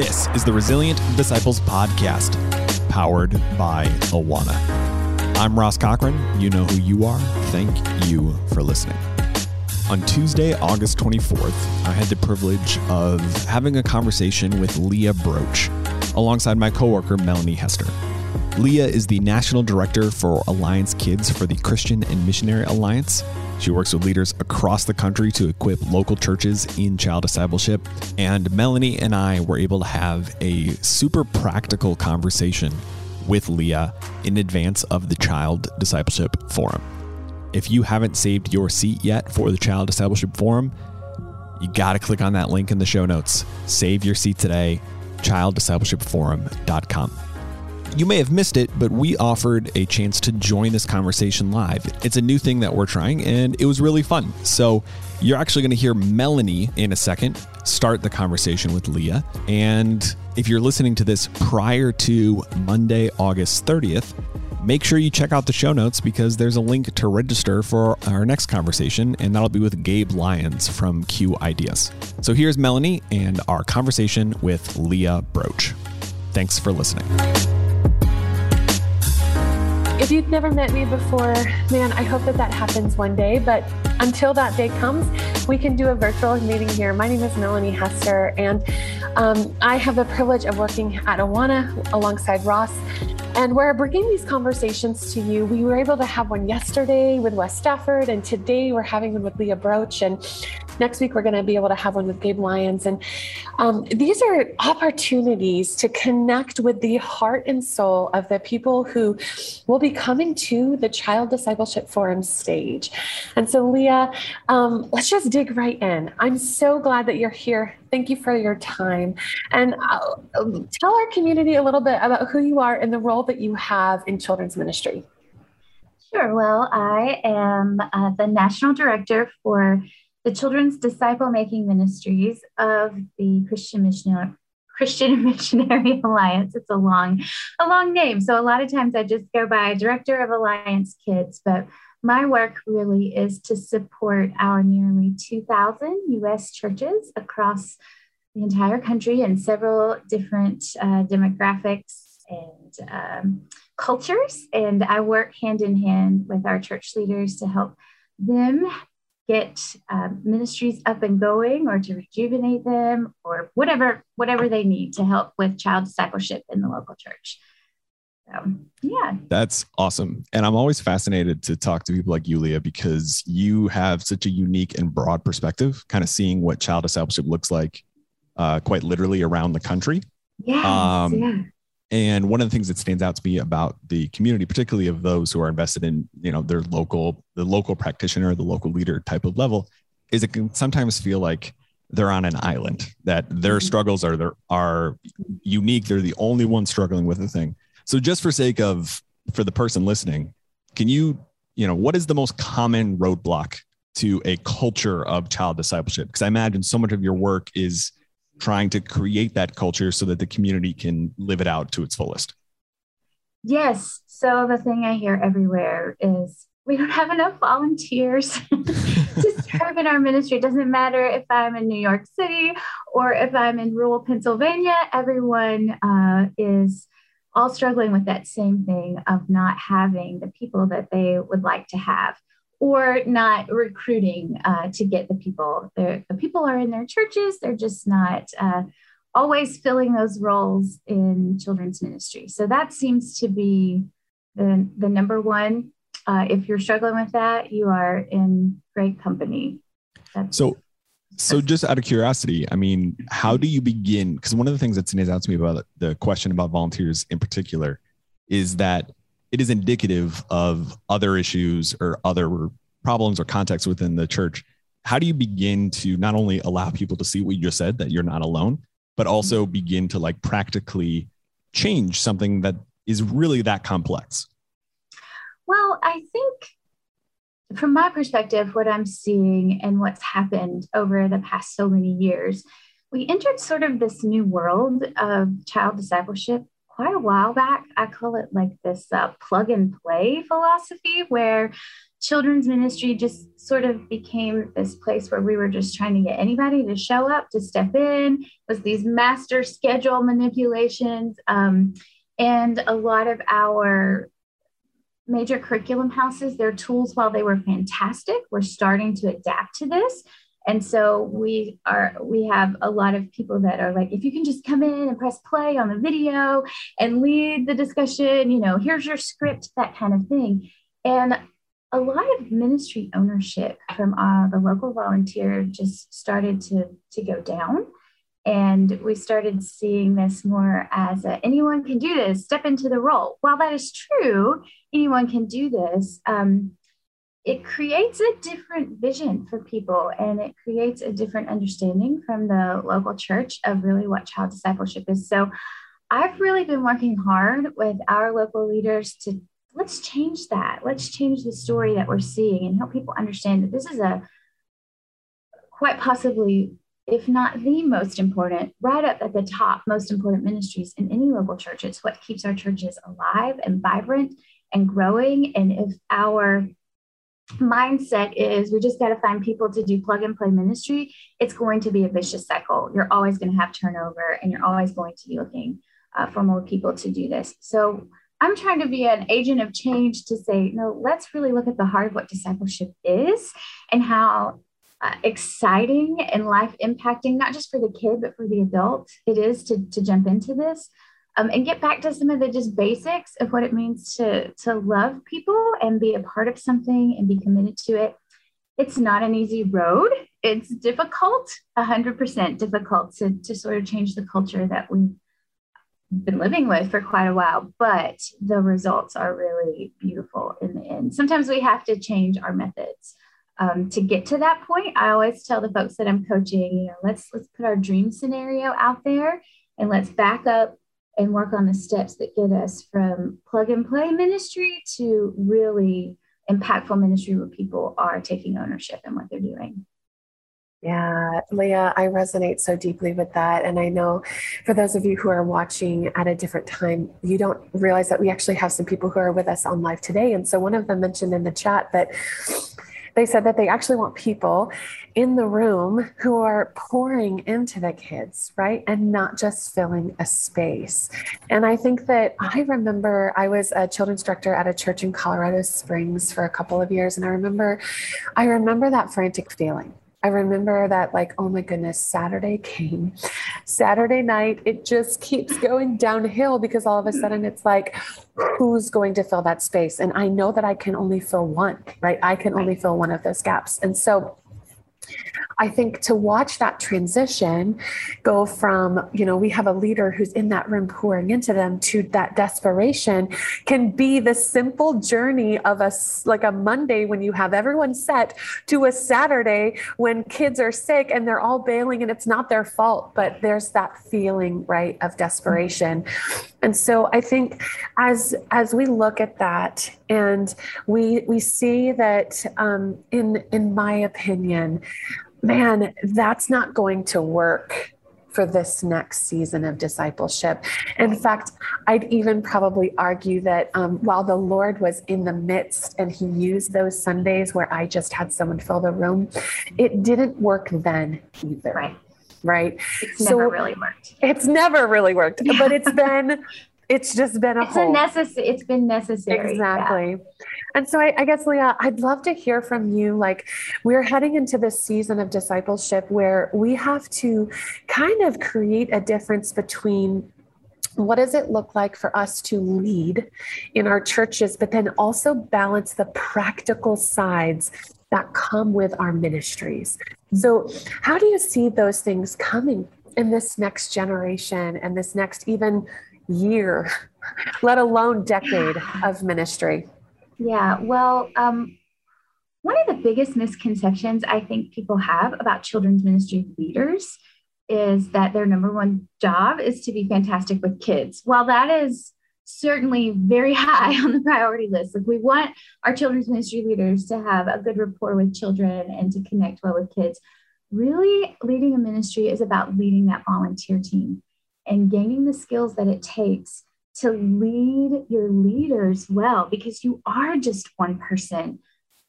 This is the Resilient Disciples Podcast, powered by Awana. I'm Ross Cochran. You know who you are. Thank you for listening. On Tuesday, August 24th, I had the privilege of having a conversation with Leah Broach alongside my coworker, Melanie Hester. Leah is the National Director for Alliance Kids for the Christian and Missionary Alliance. She works with leaders across the country to equip local churches in child discipleship. And Melanie and I were able to have a super practical conversation with Leah in advance of the Child Discipleship Forum. If you haven't saved your seat yet for the Child Discipleship Forum, you got to click on that link in the show notes. Save your seat today, childdiscipleshipforum.com. You may have missed it, but we offered a chance to join this conversation live. It's a new thing that we're trying, and it was really fun. So, you're actually going to hear Melanie in a second start the conversation with Leah. And if you're listening to this prior to Monday, August 30th, make sure you check out the show notes because there's a link to register for our next conversation, and that'll be with Gabe Lyons from Q Ideas. So here's Melanie and our conversation with Leah Broach. Thanks for listening. If you've never met me before, man, I hope that that happens one day. But until that day comes, we can do a virtual meeting here. My name is Melanie Hester, and um, I have the privilege of working at Awana alongside Ross. And we're bringing these conversations to you. We were able to have one yesterday with Wes Stafford, and today we're having one with Leah Broach. And Next week, we're going to be able to have one with Gabe Lyons. And um, these are opportunities to connect with the heart and soul of the people who will be coming to the Child Discipleship Forum stage. And so, Leah, um, let's just dig right in. I'm so glad that you're here. Thank you for your time. And uh, tell our community a little bit about who you are and the role that you have in children's ministry. Sure. Well, I am uh, the national director for the Children's Disciple Making Ministries of the Christian Missionary Christian Missionary Alliance. It's a long, a long name. So a lot of times I just go by Director of Alliance Kids, but my work really is to support our nearly 2,000 US churches across the entire country in several different uh, demographics and um, cultures. And I work hand in hand with our church leaders to help them get um, ministries up and going or to rejuvenate them or whatever whatever they need to help with child discipleship in the local church so yeah that's awesome and i'm always fascinated to talk to people like Yulia because you have such a unique and broad perspective kind of seeing what child discipleship looks like uh, quite literally around the country yes, um, yeah and one of the things that stands out to me about the community, particularly of those who are invested in, you know, their local, the local practitioner, the local leader type of level, is it can sometimes feel like they're on an island, that their mm-hmm. struggles are are unique. They're the only ones struggling with the thing. So just for sake of for the person listening, can you, you know, what is the most common roadblock to a culture of child discipleship? Because I imagine so much of your work is trying to create that culture so that the community can live it out to its fullest? Yes. So the thing I hear everywhere is we don't have enough volunteers to serve in our ministry. It doesn't matter if I'm in New York City or if I'm in rural Pennsylvania, everyone uh, is all struggling with that same thing of not having the people that they would like to have or not recruiting uh, to get the people. They're, the people are in their churches, they're just not uh, always filling those roles in children's ministry. So that seems to be the, the number one. Uh, if you're struggling with that, you are in great company. That's, so, so just out of curiosity, I mean, how do you begin? Because one of the things that stands out to me about the question about volunteers in particular is that it is indicative of other issues or other problems or contexts within the church. How do you begin to not only allow people to see what you just said that you're not alone but also mm-hmm. begin to like practically change something that is really that complex? Well i think from my perspective what i'm seeing and what's happened over the past so many years we entered sort of this new world of child discipleship quite a while back. I call it like this uh, plug and play philosophy, where children's ministry just sort of became this place where we were just trying to get anybody to show up to step in was these master schedule manipulations um, and a lot of our major curriculum houses their tools while they were fantastic were starting to adapt to this and so we are we have a lot of people that are like if you can just come in and press play on the video and lead the discussion you know here's your script that kind of thing and a lot of ministry ownership from uh, the local volunteer just started to, to go down. And we started seeing this more as a, anyone can do this, step into the role. While that is true, anyone can do this. Um, it creates a different vision for people and it creates a different understanding from the local church of really what child discipleship is. So I've really been working hard with our local leaders to let's change that. Let's change the story that we're seeing and help people understand that this is a quite possibly, if not the most important, right up at the top, most important ministries in any local church. It's what keeps our churches alive and vibrant and growing. And if our mindset is we just got to find people to do plug and play ministry, it's going to be a vicious cycle. You're always going to have turnover and you're always going to be looking uh, for more people to do this. So I'm trying to be an agent of change to say, no, let's really look at the heart of what discipleship is and how uh, exciting and life impacting, not just for the kid, but for the adult, it is to, to jump into this um, and get back to some of the just basics of what it means to, to love people and be a part of something and be committed to it. It's not an easy road. It's difficult, 100% difficult to, to sort of change the culture that we've been living with for quite a while, but the results are really beautiful in the end. Sometimes we have to change our methods um, to get to that point. I always tell the folks that I'm coaching, you know, let's let's put our dream scenario out there and let's back up and work on the steps that get us from plug and play ministry to really impactful ministry where people are taking ownership in what they're doing. Yeah, Leah, I resonate so deeply with that. And I know for those of you who are watching at a different time, you don't realize that we actually have some people who are with us on live today. And so one of them mentioned in the chat that they said that they actually want people in the room who are pouring into the kids, right? And not just filling a space. And I think that I remember I was a children's director at a church in Colorado Springs for a couple of years. And I remember, I remember that frantic feeling I remember that, like, oh my goodness, Saturday came. Saturday night, it just keeps going downhill because all of a sudden it's like, who's going to fill that space? And I know that I can only fill one, right? I can only fill one of those gaps. And so I think to watch that transition go from, you know, we have a leader who's in that room pouring into them to that desperation can be the simple journey of a like a Monday when you have everyone set to a Saturday when kids are sick and they're all bailing and it's not their fault, but there's that feeling, right, of desperation. And so I think as as we look at that and we we see that um, in in my opinion man, that's not going to work for this next season of discipleship. In fact, I'd even probably argue that um, while the Lord was in the midst and He used those Sundays where I just had someone fill the room, it didn't work then either. Right. Right. It's so never really worked. It's never really worked, but it's been it's just been a it's whole. a necessary it's been necessary exactly yeah. And so I, I, guess leah i'd love to hear from you like we're heading into this season of discipleship where we have to kind of create a difference between what does it look like for us to lead in our churches but then also balance the practical sides that come with our ministries so how do you see those things coming in this next generation and this next even year, let alone decade of ministry? Yeah, well, um, one of the biggest misconceptions I think people have about children's ministry leaders is that their number one job is to be fantastic with kids. While that is certainly very high on the priority list, like we want our children's ministry leaders to have a good rapport with children and to connect well with kids. Really, leading a ministry is about leading that volunteer team and gaining the skills that it takes to lead your leaders well because you are just one person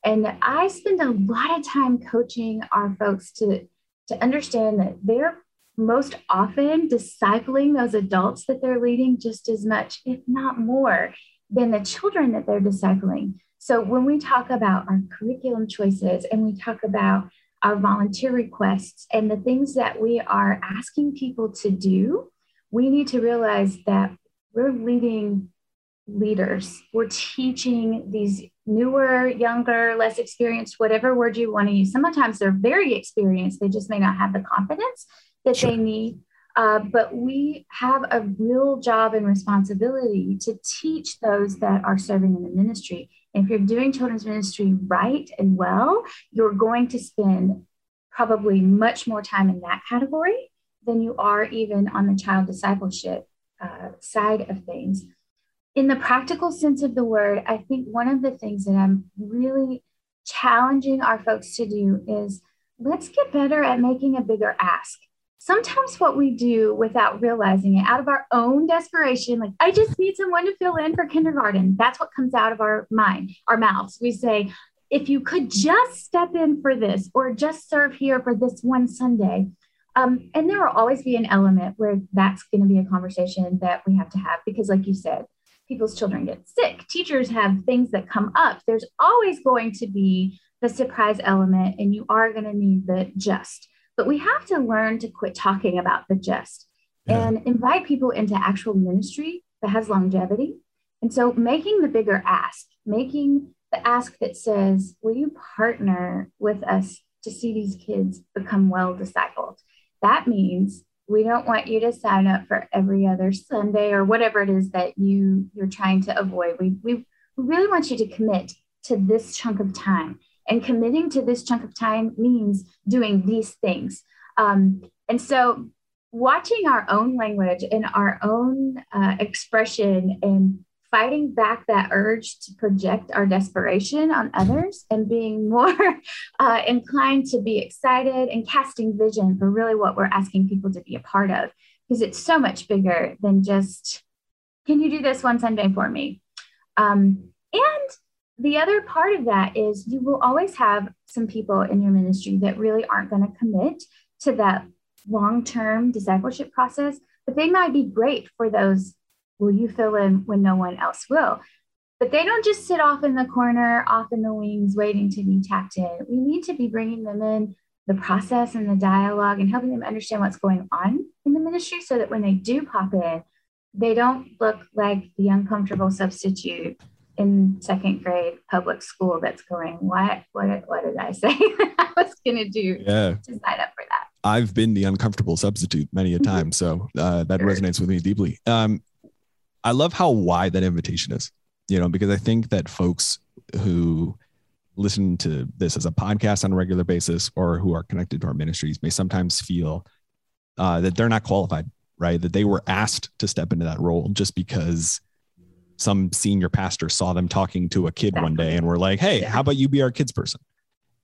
And I spend a lot of time coaching our folks to, to understand that they're most often discipling those adults that they're leading just as much, if not more, than the children that they're discipling. So when we talk about our curriculum choices and we talk about our volunteer requests and the things that we are asking people to do, we need to realize that we're leading leaders. We're teaching these newer, younger, less experienced, whatever word you want to use. Sometimes they're very experienced, they just may not have the confidence that sure. they need. Uh, but we have a real job and responsibility to teach those that are serving in the ministry. And if you're doing children's ministry right and well, you're going to spend probably much more time in that category than you are even on the child discipleship uh, side of things. In the practical sense of the word, I think one of the things that I'm really challenging our folks to do is let's get better at making a bigger ask. Sometimes what we do without realizing it out of our own desperation like i just need someone to fill in for kindergarten. That's what comes out of our mind our mouths. We say if you could just step in for this or just serve here for this one sunday um, and there will always be an element where that's going to be a conversation that we have to have because like you said people's children get sick teachers have things that come up there's always going to be the surprise element and you are going to need the just but we have to learn to quit talking about the just yeah. and invite people into actual ministry that has longevity. And so making the bigger ask, making the ask that says, Will you partner with us to see these kids become well discipled? That means we don't want you to sign up for every other Sunday or whatever it is that you you're trying to avoid. We, we really want you to commit to this chunk of time and committing to this chunk of time means doing these things. Um, and so, watching our own language and our own uh, expression and fighting back that urge to project our desperation on others and being more uh, inclined to be excited and casting vision for really what we're asking people to be a part of because it's so much bigger than just can you do this one sunday for me um, and the other part of that is you will always have some people in your ministry that really aren't going to commit to that long term discipleship process, but they might be great for those. Will you fill in when no one else will? But they don't just sit off in the corner, off in the wings, waiting to be tapped in. We need to be bringing them in the process and the dialogue and helping them understand what's going on in the ministry so that when they do pop in, they don't look like the uncomfortable substitute in second grade public school that's going, what, what, what did I say I was going to do yeah. to sign up for that? I've been the uncomfortable substitute many a time. So uh, that sure. resonates with me deeply. Um, I love how wide that invitation is, you know, because I think that folks who listen to this as a podcast on a regular basis or who are connected to our ministries may sometimes feel uh, that they're not qualified, right? That they were asked to step into that role just because some senior pastor saw them talking to a kid exactly. one day and were like, hey, yeah. how about you be our kids person?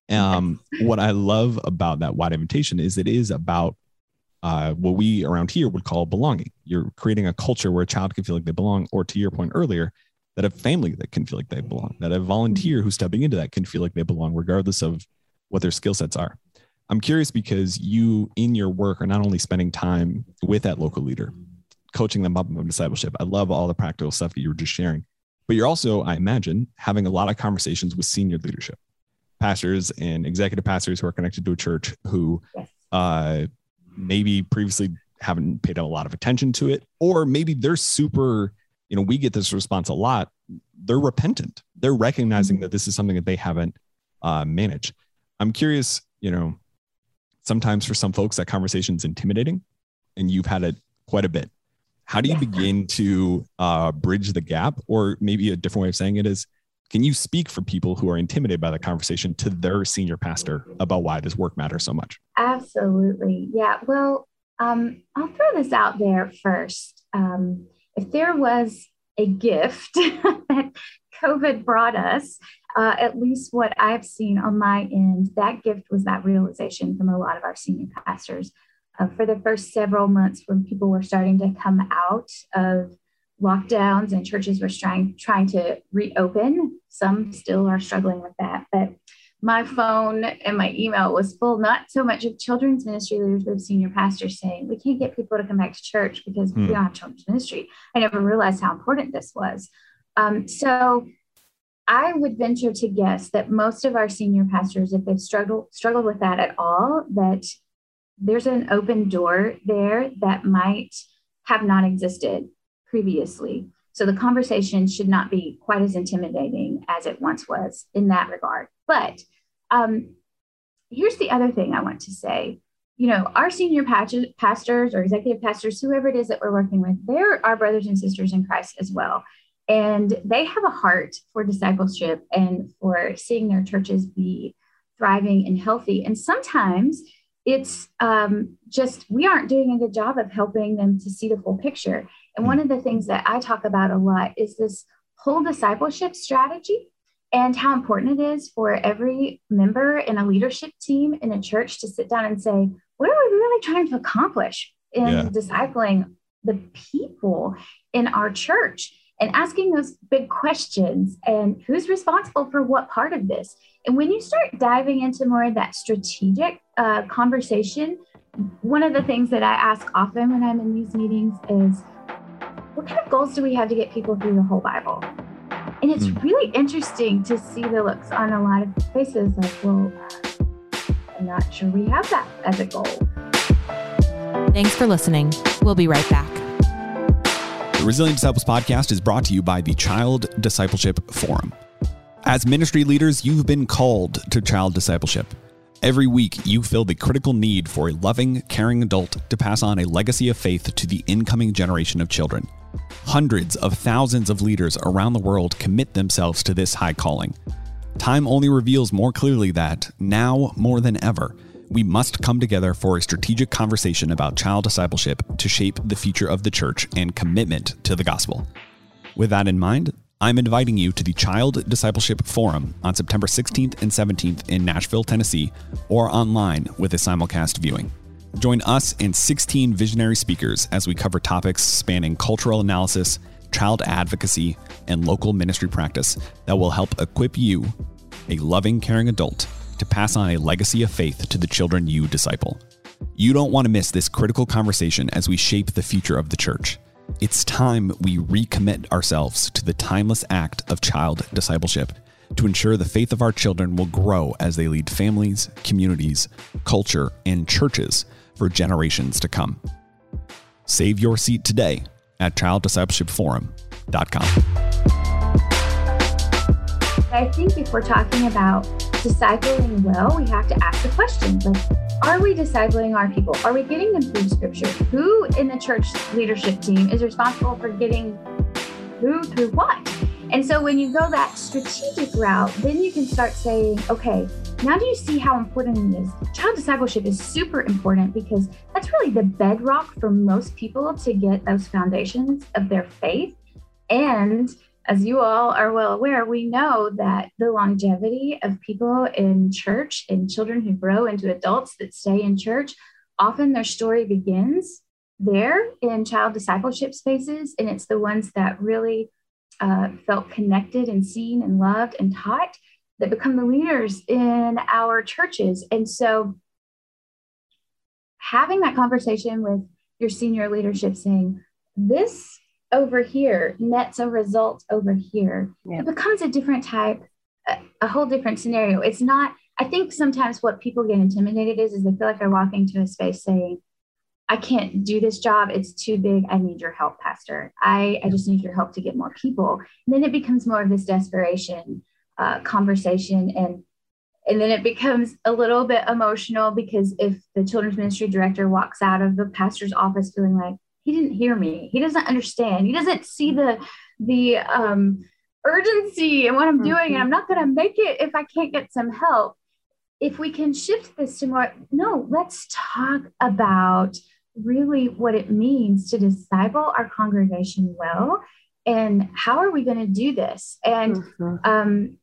Um, what I love about that wide invitation is it is about uh, what we around here would call belonging. You're creating a culture where a child can feel like they belong, or to your point earlier, that a family that can feel like they belong, that a volunteer who's stepping into that can feel like they belong, regardless of what their skill sets are. I'm curious because you, in your work, are not only spending time with that local leader, coaching them up in discipleship. I love all the practical stuff that you were just sharing. But you're also, I imagine, having a lot of conversations with senior leadership, pastors and executive pastors who are connected to a church who uh, maybe previously haven't paid a lot of attention to it, or maybe they're super, you know, we get this response a lot. They're repentant. They're recognizing mm-hmm. that this is something that they haven't uh, managed. I'm curious, you know, sometimes for some folks that conversation is intimidating and you've had it quite a bit how do you begin to uh, bridge the gap or maybe a different way of saying it is can you speak for people who are intimidated by the conversation to their senior pastor about why this work matters so much? Absolutely. Yeah well um, i'll throw this out there first. Um, if there was a gift that covid brought us uh, at least what i've seen on my end that gift was that realization from a lot of our senior pastors. Uh, for the first several months when people were starting to come out of lockdowns and churches were trying trying to reopen. Some still are struggling with that, but my phone and my email was full not so much of children's ministry leaders but of senior pastors saying we can't get people to come back to church because hmm. we don't have children's ministry i never realized how important this was um, so i would venture to guess that most of our senior pastors if they've struggled struggled with that at all that there's an open door there that might have not existed previously so the conversation should not be quite as intimidating as it once was in that regard. But um, here's the other thing I want to say. You know, our senior pastors or executive pastors, whoever it is that we're working with, they're our brothers and sisters in Christ as well. And they have a heart for discipleship and for seeing their churches be thriving and healthy. And sometimes it's um, just we aren't doing a good job of helping them to see the full picture. And one of the things that I talk about a lot is this whole discipleship strategy and how important it is for every member in a leadership team in a church to sit down and say, what are we really trying to accomplish in yeah. discipling the people in our church? And asking those big questions and who's responsible for what part of this? And when you start diving into more of that strategic uh, conversation, one of the things that I ask often when I'm in these meetings is, what kind of goals do we have to get people through the whole Bible? And it's mm. really interesting to see the looks on a lot of faces like, well, I'm not sure we have that as a goal. Thanks for listening. We'll be right back. The Resilient Disciples podcast is brought to you by the Child Discipleship Forum. As ministry leaders, you've been called to child discipleship. Every week, you feel the critical need for a loving, caring adult to pass on a legacy of faith to the incoming generation of children. Hundreds of thousands of leaders around the world commit themselves to this high calling. Time only reveals more clearly that, now more than ever, we must come together for a strategic conversation about child discipleship to shape the future of the church and commitment to the gospel. With that in mind, I'm inviting you to the Child Discipleship Forum on September 16th and 17th in Nashville, Tennessee, or online with a simulcast viewing. Join us and 16 visionary speakers as we cover topics spanning cultural analysis, child advocacy, and local ministry practice that will help equip you, a loving, caring adult, to pass on a legacy of faith to the children you disciple. You don't want to miss this critical conversation as we shape the future of the church. It's time we recommit ourselves to the timeless act of child discipleship to ensure the faith of our children will grow as they lead families, communities, culture, and churches for generations to come. Save your seat today at childdiscipleshipforum.com. I think if we're talking about discipling well, we have to ask the questions like, are we discipling our people? Are we getting them through scripture? Who in the church leadership team is responsible for getting who through what? And so when you go that strategic route, then you can start saying, okay, now do you see how important it is? Child discipleship is super important because that's really the bedrock for most people to get those foundations of their faith. And as you all are well aware, we know that the longevity of people in church and children who grow into adults that stay in church, often their story begins there in child discipleship spaces. And it's the ones that really uh, felt connected and seen and loved and taught that become the leaders in our churches. And so having that conversation with your senior leadership saying, this over here nets a result over here, yeah. it becomes a different type, a, a whole different scenario. It's not, I think sometimes what people get intimidated is, is they feel like they're walking to a space saying, I can't do this job. It's too big. I need your help, Pastor. I, I just need your help to get more people. And then it becomes more of this desperation uh, conversation and and then it becomes a little bit emotional because if the children's ministry director walks out of the pastor's office feeling like he didn't hear me he doesn't understand he doesn't see the the um, urgency and what i'm doing mm-hmm. and i'm not going to make it if i can't get some help if we can shift this to more no let's talk about really what it means to disciple our congregation well and how are we going to do this and mm-hmm. um,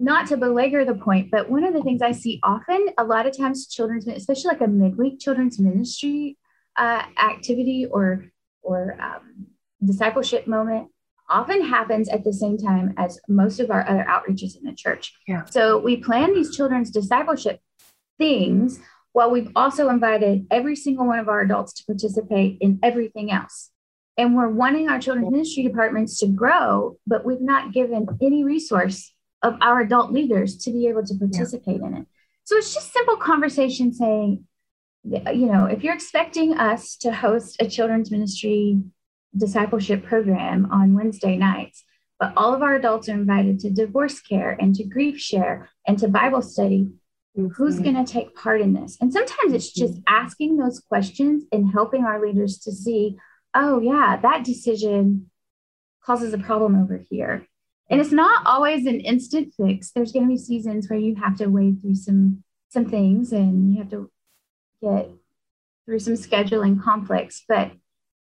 not to belabor the point, but one of the things I see often, a lot of times, children's, especially like a midweek children's ministry uh, activity or or um, discipleship moment often happens at the same time as most of our other outreaches in the church. Yeah. So we plan these children's discipleship things while we've also invited every single one of our adults to participate in everything else. And we're wanting our children's ministry departments to grow, but we've not given any resource of our adult leaders to be able to participate yeah. in it. So it's just simple conversation saying, you know, if you're expecting us to host a children's ministry discipleship program on Wednesday nights, but all of our adults are invited to divorce care and to grief share and to Bible study. Mm-hmm. Who's going to take part in this? And sometimes it's just mm-hmm. asking those questions and helping our leaders to see, oh, yeah, that decision causes a problem over here. And it's not always an instant fix. There's going to be seasons where you have to wade through some some things and you have to get through some scheduling conflicts. But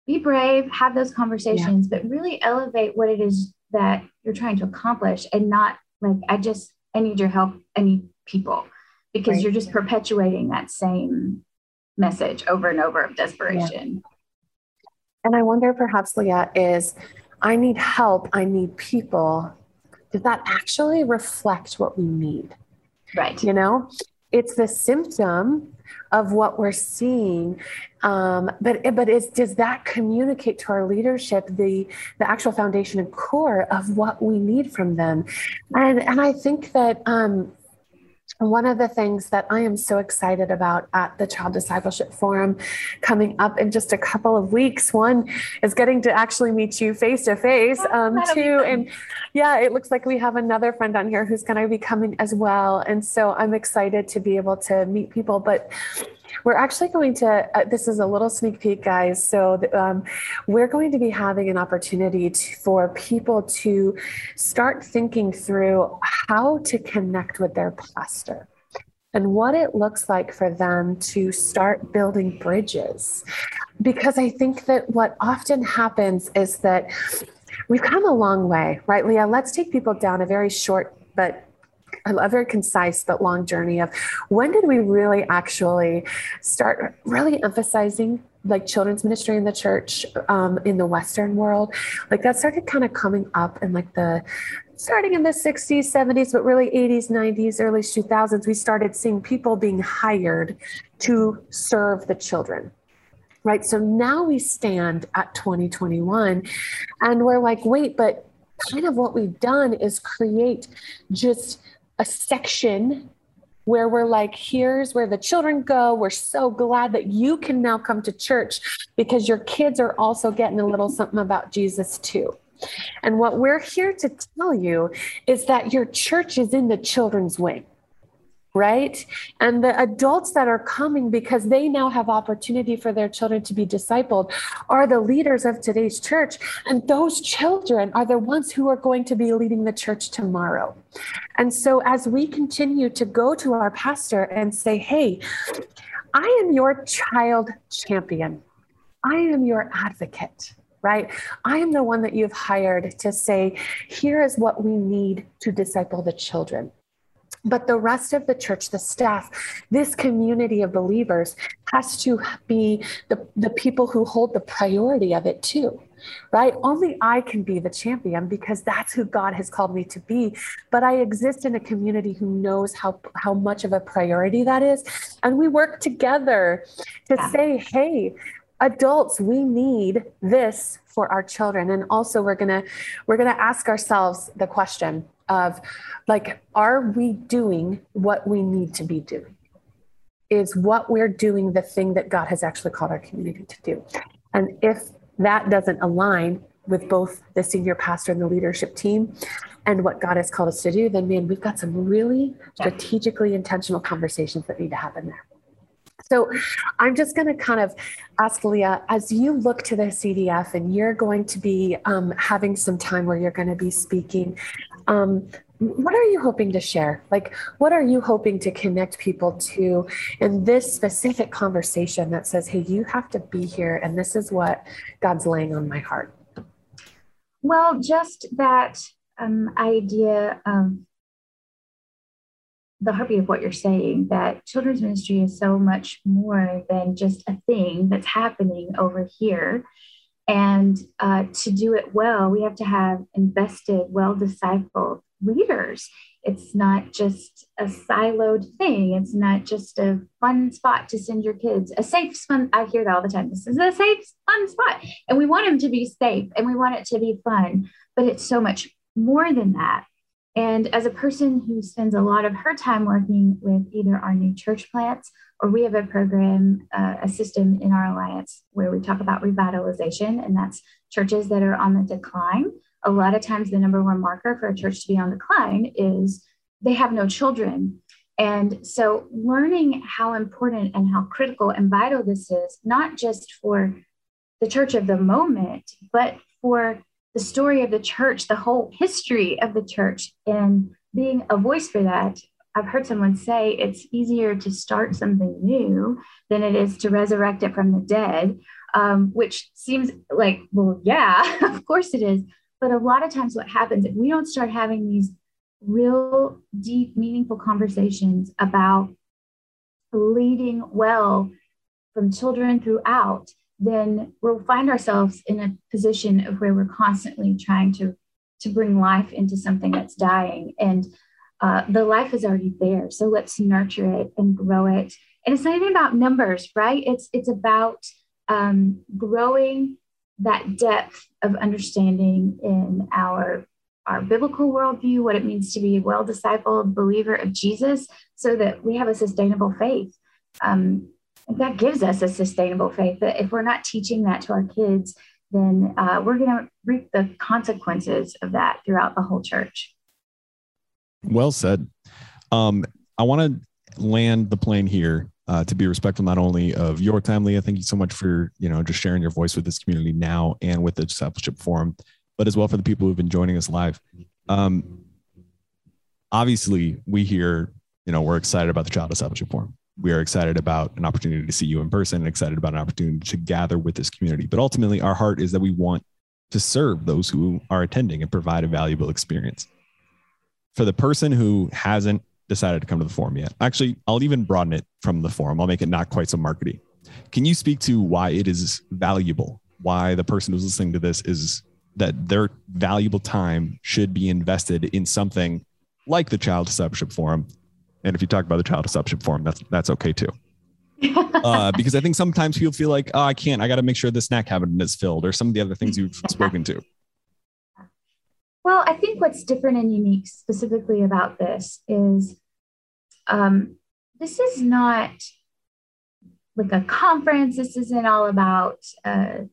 be brave, have those conversations, yeah. but really elevate what it is that you're trying to accomplish and not like, I just, I need your help. I need people because right. you're just perpetuating that same message over and over of desperation. Yeah. And I wonder perhaps, Leah, is I need help, I need people. Does that actually reflect what we need? Right. You know, it's the symptom of what we're seeing um, but but is, does that communicate to our leadership the the actual foundation and core of what we need from them and and i think that um, one of the things that I am so excited about at the Child Discipleship Forum coming up in just a couple of weeks, one is getting to actually meet you face to face. Um, two, and yeah, it looks like we have another friend on here who's going to be coming as well. And so I'm excited to be able to meet people. But we're actually going to, uh, this is a little sneak peek, guys. So um, we're going to be having an opportunity to, for people to start thinking through how to connect with their pastor and what it looks like for them to start building bridges. Because I think that what often happens is that we've come a long way, right, Leah? Let's take people down a very short but a very concise but long journey of when did we really actually start really emphasizing like children's ministry in the church um, in the Western world. Like that started kind of coming up in like the starting in the 60s, 70s, but really 80s, 90s, early 2000s, we started seeing people being hired to serve the children. Right. So now we stand at 2021 and we're like, wait, but kind of what we've done is create just a section where we're like, here's where the children go. We're so glad that you can now come to church because your kids are also getting a little something about Jesus too. And what we're here to tell you is that your church is in the children's wing right? And the adults that are coming because they now have opportunity for their children to be discipled are the leaders of today's church. And those children are the ones who are going to be leading the church tomorrow. And so as we continue to go to our pastor and say, hey, I am your child champion, I am your advocate right? I am the one that you've hired to say, here is what we need to disciple the children. But the rest of the church, the staff, this community of believers has to be the, the people who hold the priority of it too, right? Only I can be the champion because that's who God has called me to be. But I exist in a community who knows how, how much of a priority that is. And we work together to yeah. say, hey, adults we need this for our children and also we're to we're to ask ourselves the question of like, are we doing what we need to be doing? Is what we're doing the thing that God has actually called our community to do? And if that doesn't align with both the senior pastor and the leadership team and what God has called us to do, then man, we've got some really strategically intentional conversations that need to happen there. So I'm just going to kind of ask Leah, as you look to the CDF and you're going to be um, having some time where you're going to be speaking, um, what are you hoping to share? Like, what are you hoping to connect people to in this specific conversation that says, hey, you have to be here and this is what God's laying on my heart? Well, just that um, idea of the heartbeat of what you're saying that children's ministry is so much more than just a thing that's happening over here And uh, to do it well, we have to have invested, well discipled leaders. It's not just a siloed thing. It's not just a fun spot to send your kids. A safe fun. I hear that all the time. This is a safe, fun spot, and we want them to be safe and we want it to be fun. But it's so much more than that. And as a person who spends a lot of her time working with either our new church plants or we have a program, uh, a system in our alliance where we talk about revitalization, and that's churches that are on the decline. A lot of times, the number one marker for a church to be on decline is they have no children. And so, learning how important and how critical and vital this is, not just for the church of the moment, but for the story of the church, the whole history of the church, and being a voice for that I've heard someone say it's easier to start something new than it is to resurrect it from the dead, um, which seems like, well, yeah, of course it is. But a lot of times, what happens if we don't start having these real, deep, meaningful conversations about leading well from children throughout, then we'll find ourselves in a position of where we're constantly trying to to bring life into something that's dying and uh, the life is already there. So let's nurture it and grow it. And it's not even about numbers, right? It's it's about um, growing that depth of understanding in our our biblical worldview, what it means to be a well discipled believer of Jesus, so that we have a sustainable faith. Um, that gives us a sustainable faith. But if we're not teaching that to our kids, then uh, we're going to reap the consequences of that throughout the whole church. Well said. Um, I want to land the plane here uh, to be respectful not only of your time, Leah. Thank you so much for you know just sharing your voice with this community now and with the discipleship forum, but as well for the people who've been joining us live. Um, obviously, we here, you know, we're excited about the Child Discipleship Forum. We are excited about an opportunity to see you in person and excited about an opportunity to gather with this community. But ultimately, our heart is that we want to serve those who are attending and provide a valuable experience for the person who hasn't decided to come to the forum yet, actually, I'll even broaden it from the forum. I'll make it not quite so markety. Can you speak to why it is valuable? Why the person who's listening to this is that their valuable time should be invested in something like the Child Discipleship Forum. And if you talk about the Child Discipleship Forum, that's that's okay too. uh, because I think sometimes people feel like, oh, I can't. I got to make sure the snack cabinet is filled, or some of the other things you've spoken to. Well, I think what's different and unique specifically about this is um, this is not like a conference. This isn't all about uh,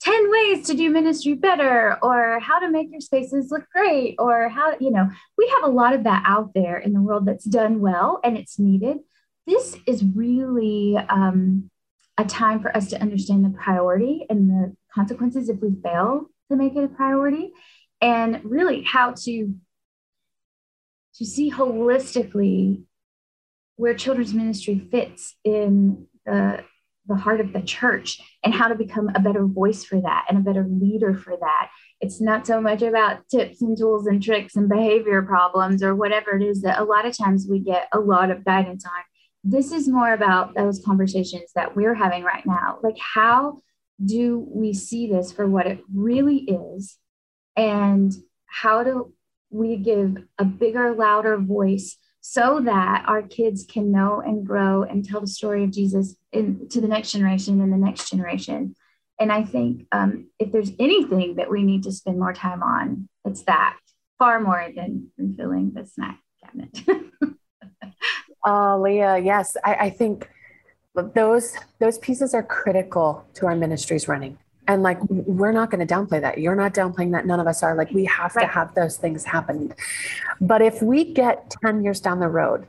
10 ways to do ministry better or how to make your spaces look great or how, you know, we have a lot of that out there in the world that's done well and it's needed. This is really um, a time for us to understand the priority and the consequences if we fail to make it a priority and really how to to see holistically where children's ministry fits in the the heart of the church and how to become a better voice for that and a better leader for that. It's not so much about tips and tools and tricks and behavior problems or whatever it is that a lot of times we get a lot of guidance on. This is more about those conversations that we're having right now. Like how do we see this for what it really is and how do we give a bigger, louder voice so that our kids can know and grow and tell the story of Jesus in, to the next generation and the next generation. And I think um, if there's anything that we need to spend more time on, it's that far more than, filling the snack cabinet. oh, Leah, yes, I, I think those those pieces are critical to our ministries running and like we're not going to downplay that. You're not downplaying that. None of us are. Like we have right. to have those things happen. But if we get 10 years down the road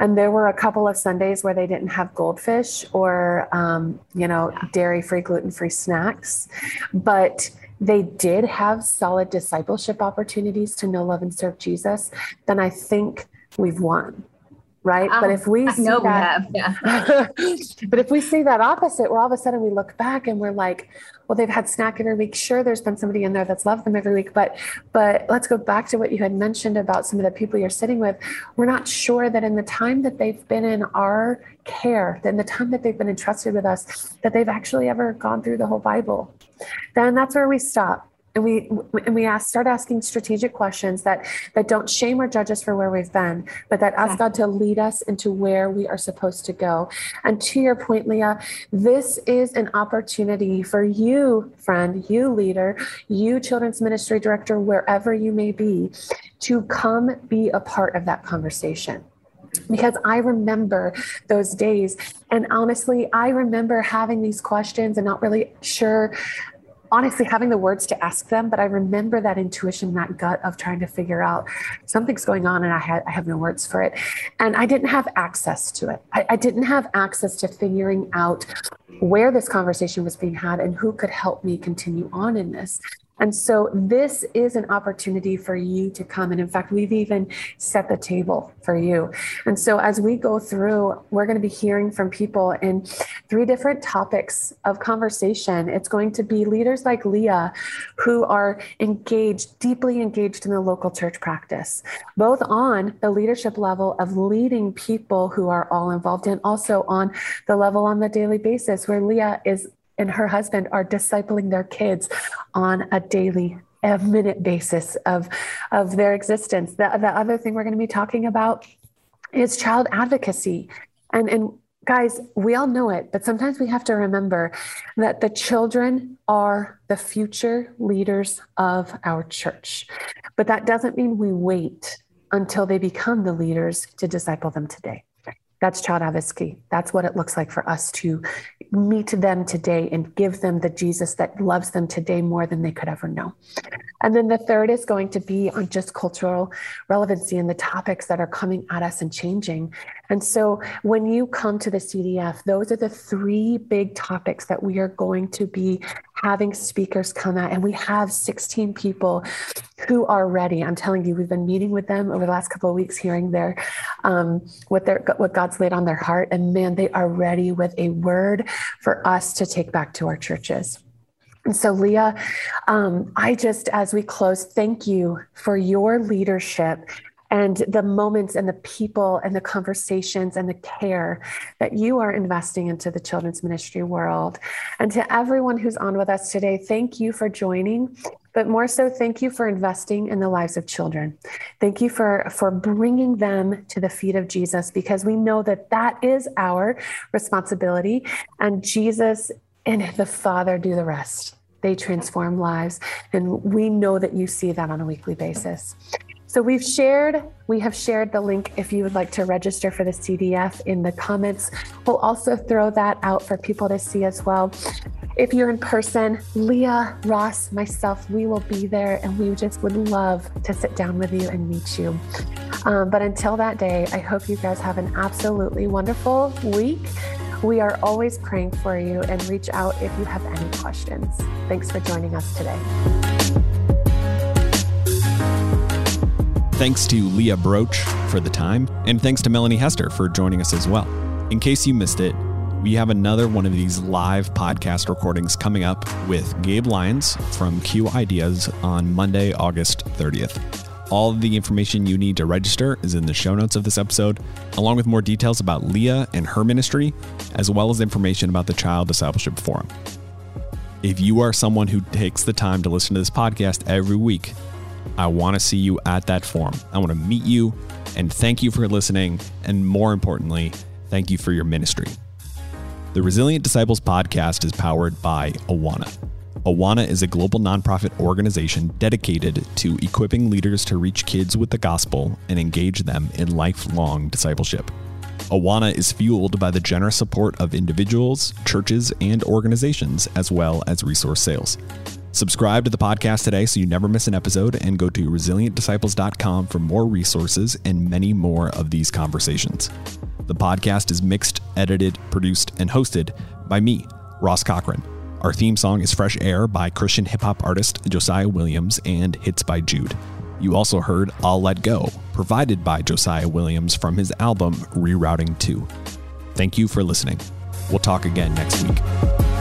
and there were a couple of sundays where they didn't have goldfish or um, you know dairy free gluten free snacks but they did have solid discipleship opportunities to know love and serve jesus then i think we've won right? Um, but if we see that, we have, yeah. but if we see that opposite, where all of a sudden we look back and we're like, well, they've had snack every week. Sure, there's been somebody in there that's loved them every week, but but let's go back to what you had mentioned about some of the people you're sitting with. We're not sure that in the time that they've been in our care, that in the time that they've been entrusted with us, that they've actually ever gone through the whole Bible. Then that's where we stop and we and we ask start asking strategic questions that that don't shame or judge us for where we've been but that ask god to lead us into where we are supposed to go and to your point leah this is an opportunity for you friend you leader you children's ministry director wherever you may be to come be a part of that conversation because I remember those days. And honestly, I remember having these questions and not really sure honestly having the words to ask them but i remember that intuition that gut of trying to figure out something's going on and i had i have no words for it. And i didn't have access to it. I, I, didn't have access to figuring out where this conversation was being had and who could help me continue on in this and so this is an opportunity for you to come. And in fact, we've even set the table for you. And so as we go through, we're going to be hearing from people in three different topics of conversation. It's going to be leaders like Leah who are engaged, deeply engaged in the local church practice, both on the leadership level of leading people who are all involved and also on the level on the daily basis where Leah is and her husband are discipling their kids on a daily a minute basis of of their existence. The, the other thing we're going to be talking about is child advocacy. And and guys we all know it but sometimes we have to remember that the children are the future leaders of our church. But that doesn't mean we wait until they become the leaders to disciple them today. That's child advocacy. That's what it looks like for us to meet them today and give them the Jesus that loves them today more than they could ever know. And then the third is going to be on just cultural relevancy and the topics that are coming at us and changing. And so when you come to the CDF, those are the three big topics that we are going to be having speakers come at. And we have 16 people who are ready. I'm telling you, we've been meeting with them over the last couple of weeks, hearing their um, what their what God's laid on their heart. And man, they are ready with a word for us to take back to our churches. And so, Leah, um, I just, as we close, thank you for your leadership and the moments and the people and the conversations and the care that you are investing into the children's ministry world. And to everyone who's on with us today, thank you for joining. But more so, thank you for investing in the lives of children. Thank you for, for bringing them to the feet of Jesus because we know that that is our responsibility. And Jesus and the Father do the rest. They transform lives. And we know that you see that on a weekly basis. So we've shared, we have shared the link if you would like to register for the CDF in the comments. We'll also throw that out for people to see as well. If you're in person, Leah, Ross, myself, we will be there and we just would love to sit down with you and meet you. Um, but until that day, I hope you guys have an absolutely wonderful week. We are always praying for you and reach out if you have any questions. Thanks for joining us today. Thanks to Leah Broach for the time, and thanks to Melanie Hester for joining us as well. In case you missed it, we have another one of these live podcast recordings coming up with Gabe Lyons from Q Ideas on Monday, August 30th. All the information you need to register is in the show notes of this episode, along with more details about Leah and her ministry, as well as information about the Child Discipleship Forum. If you are someone who takes the time to listen to this podcast every week, I want to see you at that forum. I want to meet you and thank you for listening. And more importantly, thank you for your ministry. The Resilient Disciples podcast is powered by Awana. Awana is a global nonprofit organization dedicated to equipping leaders to reach kids with the gospel and engage them in lifelong discipleship. Awana is fueled by the generous support of individuals, churches, and organizations, as well as resource sales. Subscribe to the podcast today so you never miss an episode and go to resilientdisciples.com for more resources and many more of these conversations. The podcast is mixed, edited, produced, and hosted by me, Ross Cochran. Our theme song is Fresh Air by Christian hip hop artist Josiah Williams and Hits by Jude. You also heard I'll Let Go provided by Josiah Williams from his album Rerouting 2. Thank you for listening. We'll talk again next week.